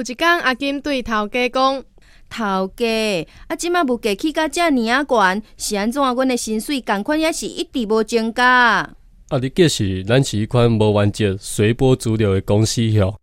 有一天，阿金对头家讲：“头家，啊，即马物价起价遮尔啊悬，是安怎？阮的薪水共款也是一直无增加。”啊，你计是咱是一款无完结、随波逐流的公司哟。